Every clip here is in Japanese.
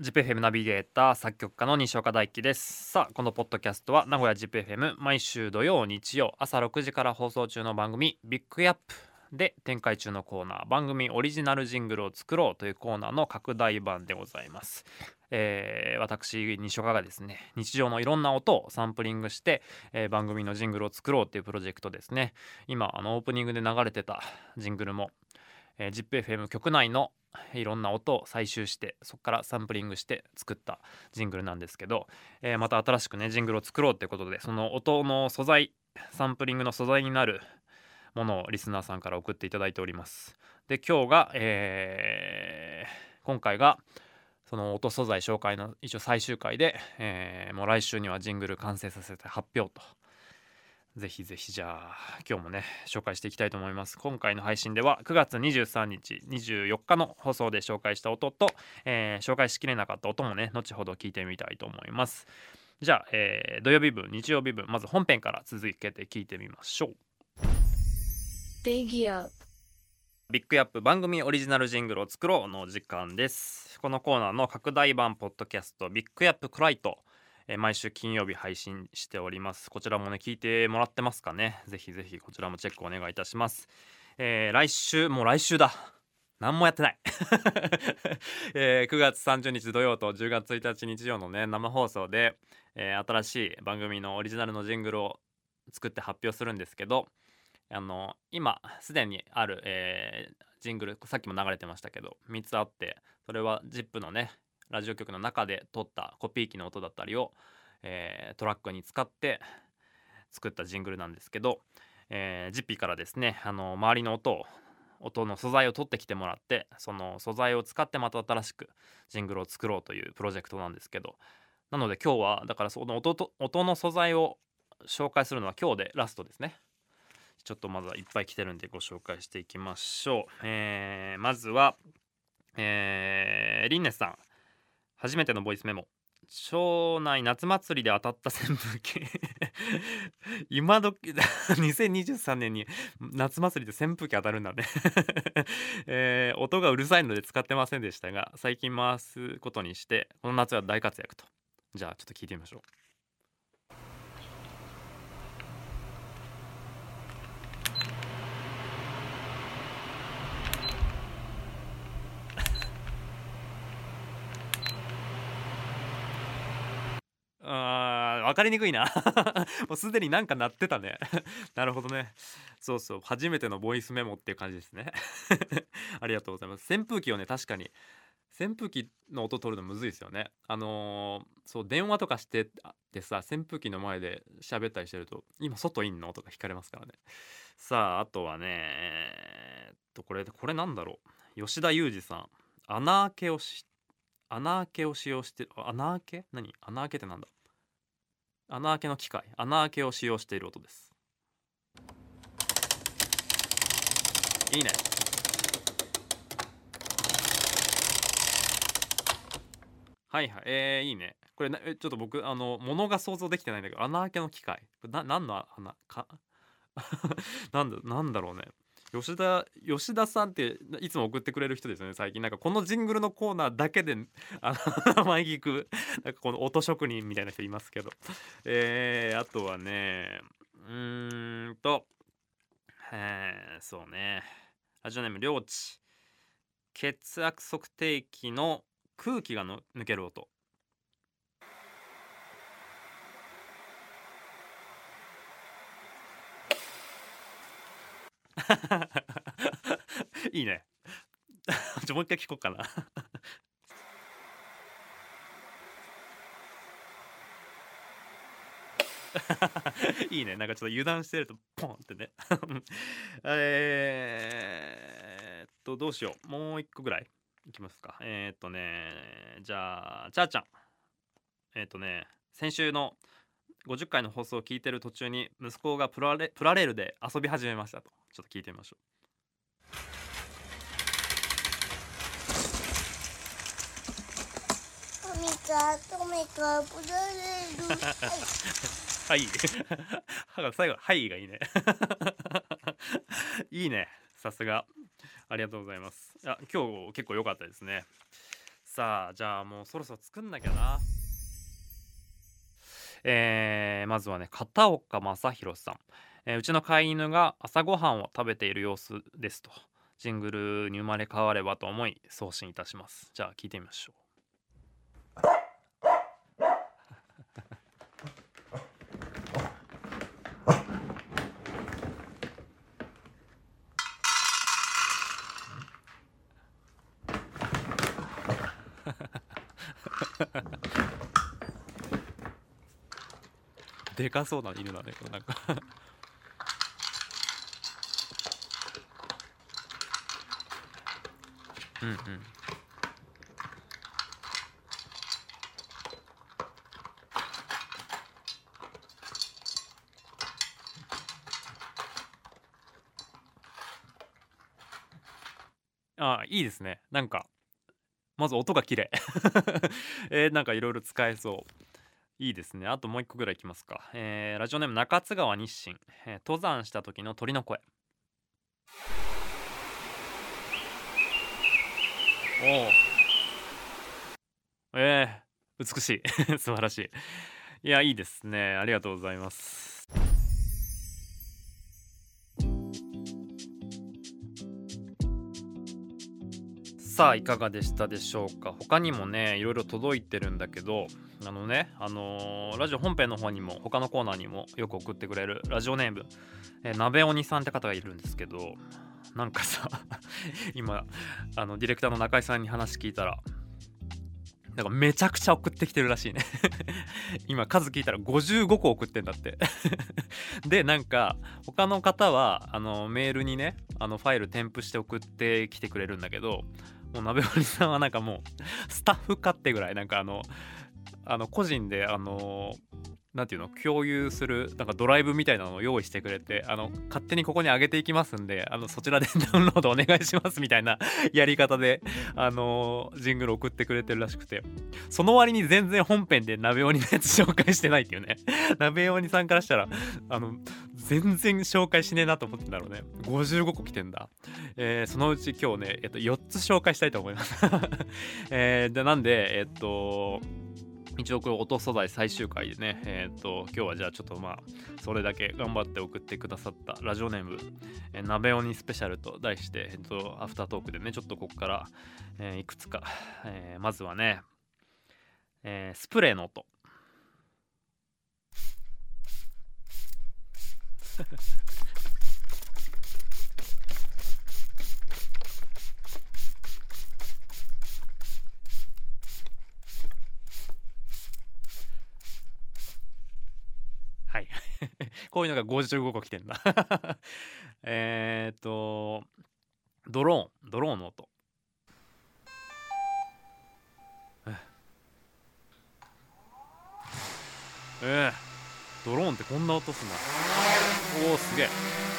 ZIPFM ナビゲーター作曲家の西岡大樹です。さあこのポッドキャストは名古屋 ZIPFM 毎週土曜日曜朝6時から放送中の番組ビッグアップで展開中のコーナー番組オリジナルジングルを作ろうというコーナーの拡大版でございます、えー私西岡がですね日常のいろんな音をサンプリングして、えー番組のジングルを作ろうというプロジェクトですね。今あのオープニングで流れてたジングルも、えー、ZIPFM 局内のいろんな音を採集してそこからサンプリングして作ったジングルなんですけど、えーまた新しくねジングルを作ろうということでその音の素材サンプリングの素材になるものをリスナーさんから送っていただいております。で今日が、えー今回がその音素材紹介の一応最終回で、えーもう来週にはジングル完成させて発表とぜひぜひじゃあ今日もね紹介していきたいと思います。今回の配信では9月23日24日の放送で紹介した音と、えー紹介しきれなかった音もね後ほど聞いてみたいと思います。じゃあ、えー土曜日分日曜日分まず本編から続けて聞いてみましょう。Big Up ビッグアップ番組オリジナルジングルを作ろうの時間です。このコーナーの拡大版ポッドキャストビッグアップクライトえー毎週金曜日配信しております。こちらもね聞いてもらってますかね。ぜひぜひこちらもチェックお願いいたします、えー来週もう来週だ。何もやってない、えー9月30日土曜と10月1日日曜のね生放送で、えー新しい番組のオリジナルのジングルを作って発表するんですけどあの今すでにある、えージングルさっきも流れてましたけど3つあってそれは ZIP のねラジオ局の中で撮ったコピー機の音だったりを、えートラックに使って作ったジングルなんですけど、えー、ZIP からですねあの周りの音を音の素材を取ってきてもらってその素材を使ってまた新しくジングルを作ろうというプロジェクトなんですけどなので今日はだからその音と音の素材を紹介するのは今日でラストですね。ちょっとまずはいっぱい来てるんでご紹介していきましょう、えーまずはえー、リンネさん。初めてのボイスメモ。町内夏祭りで当たった扇風機今どき2023年に夏祭りで扇風機当たるんだね、えー音がうるさいので使ってませんでしたが最近回すことにしてこの夏は大活躍と。じゃあちょっと聞いてみましょうあー分かりにくいな。もうすでになんか鳴ってたね。なるほどね。そうそう。初めてのボイスメモっていう感じですね。ありがとうございます。扇風機をね確かに。扇風機の音取るのむずいですよね。あのーそう電話とかしててさ扇風機の前で喋ったりしてると今外いんの？とか聞かれますからね。さああとはねえっとこれこれなんだろう。吉田裕二さん。穴開けをし穴開けを使用して穴開け？何？穴開けってなんだ？穴開けの機械穴開けを使用している音です。いいね。はいはい。えー、いいね。これえちょっと僕あの物が想像できてないんだけど穴開けの機械。な何の穴か？なんだなんだろうね。吉田吉田さんっていつも送ってくれる人ですよね最近。なんかこのジングルのコーナーだけであの名 前聞くなんかこの音職人みたいな人いますけど。えー、あとはねうーんとえー、そうね。ラジオネームりょうち血圧測定器の空気がの抜ける音。いいね。ちょもう一回聞こうかな。いいね。なんかちょっと油断してるとポンってね。え、っとどうしよう。もう一個ぐらいいきますか。えー、っとねじゃあチャーちゃん。えー、っとね先週の50回の放送を聞いてる途中に息子がプラレプラレールで遊び始めましたと。ちょっと聞いてみましょトミカトミカプラレール。はい。最後はいがいいね。いいね。さすが。ありがとうございます。あ今日結構良かったですね。さあじゃあもうそろそろ作んなきゃなえー、まずはね片岡正宏さん、えーうちの飼い犬が朝ごはんを食べている様子ですと。ジングルに生まれ変わればと思い送信いたします。じゃあ聞いてみましょう。でかそうな犬だねこれ。なんか。うんうん。あいいですね。なんかまず音が綺麗。えー、なんかいろいろ使えそう。いいですね。あともう一個ぐらいいきますか、えー、ラジオネーム中津川日清、えー登山した時の鳥の声。おおえー、美しい。素晴らしい。いやいいですね。ありがとうございます。さあいかがでしたでしょうか。他にもねいろいろ届いてるんだけどあのねあのーラジオ本編の方にも他のコーナーにもよく送ってくれるラジオネーム、えー鍋鬼さんって方がいるんですけどなんかさ 今あのディレクターの中井さんに話聞いたらなんかめちゃくちゃ送ってきてるらしいね。今数聞いたら55個送ってんだって。でなんか他の方はあのメールにねあのファイル添付して送ってきてくれるんだけどもう鍋堀さんはなんかもうスタッフかってぐらいなんかあのあの個人であのなていうの共有するなんかドライブみたいなのを用意してくれてあの勝手にここに上げていきますんであのそちらで ダウンロードお願いしますみたいな やり方であのジングル送ってくれてるらしくて。その割に全然本編で鍋鬼のやつ紹介してないっていうね。鍋鬼さんからしたらあの全然紹介しねえなと思ってんだろうね。55個来てんだ、えーそのうち今日ね、えっと、4つ紹介したいと思います、えーでなんでえっと一応これ音素材最終回でね。えっと今日はじゃあちょっとまあそれだけ頑張って送ってくださったラジオネーム「え鍋鬼スペシャル」と題して、えっと、アフタートークでねちょっとここから、えーいくつか、えーまずはね、えースプレーの音はいこういうのが55個来てんだ えっとドローンドローンの音。ええドローンってこんな音すんなおおすげえ。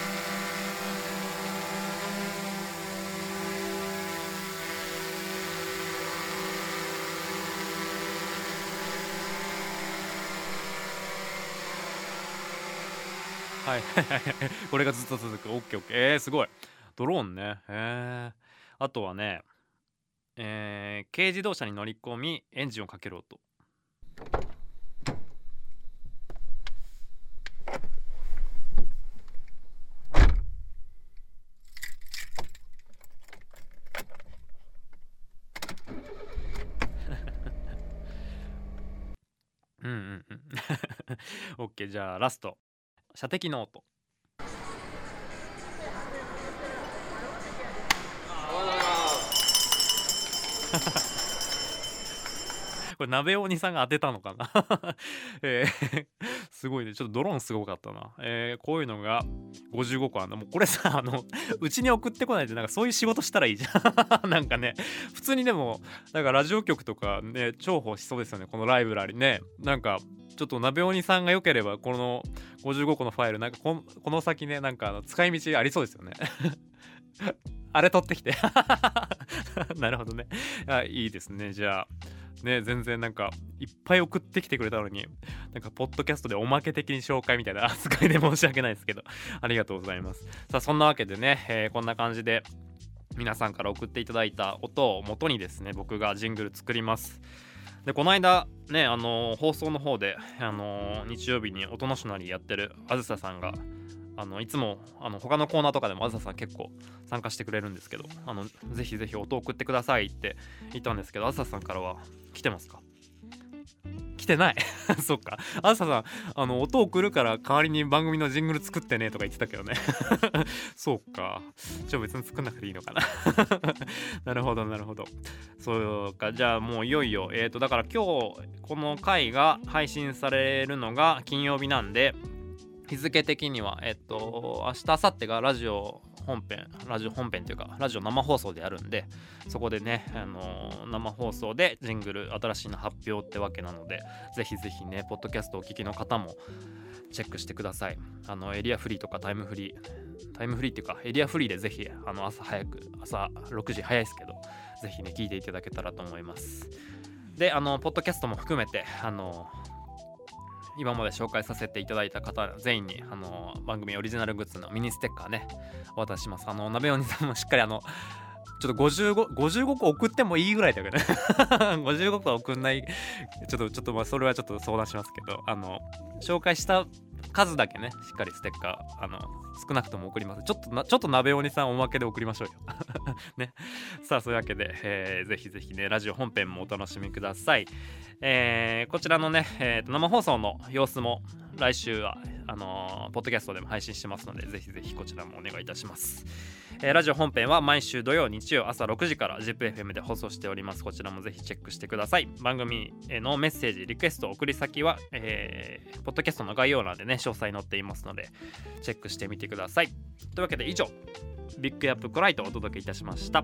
はい。これがずっと続く。オッケーオッケー。えー、すごい。ドローンね。へえあとはねえー、軽自動車に乗り込みエンジンをかける音 うんうんうん。オッケー。じゃあラスト。射的の音 これ鍋鬼さんが当てたのかな、えーすごいね。ちょっとドローンすごかったな、えーこういうのが55個あんの。もうこれさ あのうちに送ってこないでなんかそういう仕事したらいいじゃん。なんかね普通にでもなんかラジオ局とかね重宝しそうですよね。このライブラリね。なんかちょっと鍋鬼さんが良ければこの55個のファイルなんかここの先ねなんかあの使い道ありそうですよね。あれ取ってきて。なるほどね。あいいですね。じゃあね全然なんかいっぱい送ってきてくれたのになんかポッドキャストでおまけ的に紹介みたいな 扱いで申し訳ないですけどありがとうございます。さあそんなわけでね、えーこんな感じで皆さんから送っていただいた音を元にですね僕がジングル作ります。でこの間ねあのー放送の方で、あのー日曜日に音のしなりやってるあずささんがあのいつもあの他のコーナーとかでもあずささん結構参加してくれるんですけどあのぜひぜひ音送ってくださいって言ったんですけどあずささんからは来てますか？来てない。そっか。あずささんあの音送るから代わりに番組のジングル作ってねとか言ってたけどね。そうか。じゃあ別に作んなくていいのかな。なるほどなるほど。そうか。じゃあもういよいよ。えっ、とだから今日この回が配信されるのが金曜日なんで日付的にはえっ、と明日明後日がラジオ本編ラジオ本編というかラジオ生放送でやるんでそこでね、あのー生放送でジングル新しいの発表ってわけなのでぜひぜひねポッドキャストお聞きの方もチェックしてください。あのエリアフリーとかタイムフリータイムフリーっていうかエリアフリーでぜひあの朝早く朝6時早いですけどぜひね聞いていただけたらと思います。であのポッドキャストも含めてあの今まで紹介させていただいた方全員にあの番組オリジナルグッズのミニステッカーねお渡しします。あの鍋鬼さんもしっかりあのちょっと 55, 55個送ってもいいぐらいだけどね。55個は送んないちょっとちょっとまあそれはちょっと相談しますけどあの紹介した数だけねしっかりステッカーあの少なくとも送ります。ちょっとなちょっと鍋鬼さんおまけで送りましょうよ。ね。さあそういうわけで、えーぜひぜひねラジオ本編もお楽しみください。えーこちらのね、えーと生放送の様子も来週はあのーポッドキャストでも配信してますのでぜひぜひこちらもお願いいたします、えーラジオ本編は毎週土曜日曜朝6時から ZIPFM で放送しております。こちらもぜひチェックしてください。番組へのメッセージリクエスト送り先は、えーポッドキャストの概要欄でね詳細載っていますのでチェックしてみてください。というわけで以上ビッグアップコライトをお届けいたしました。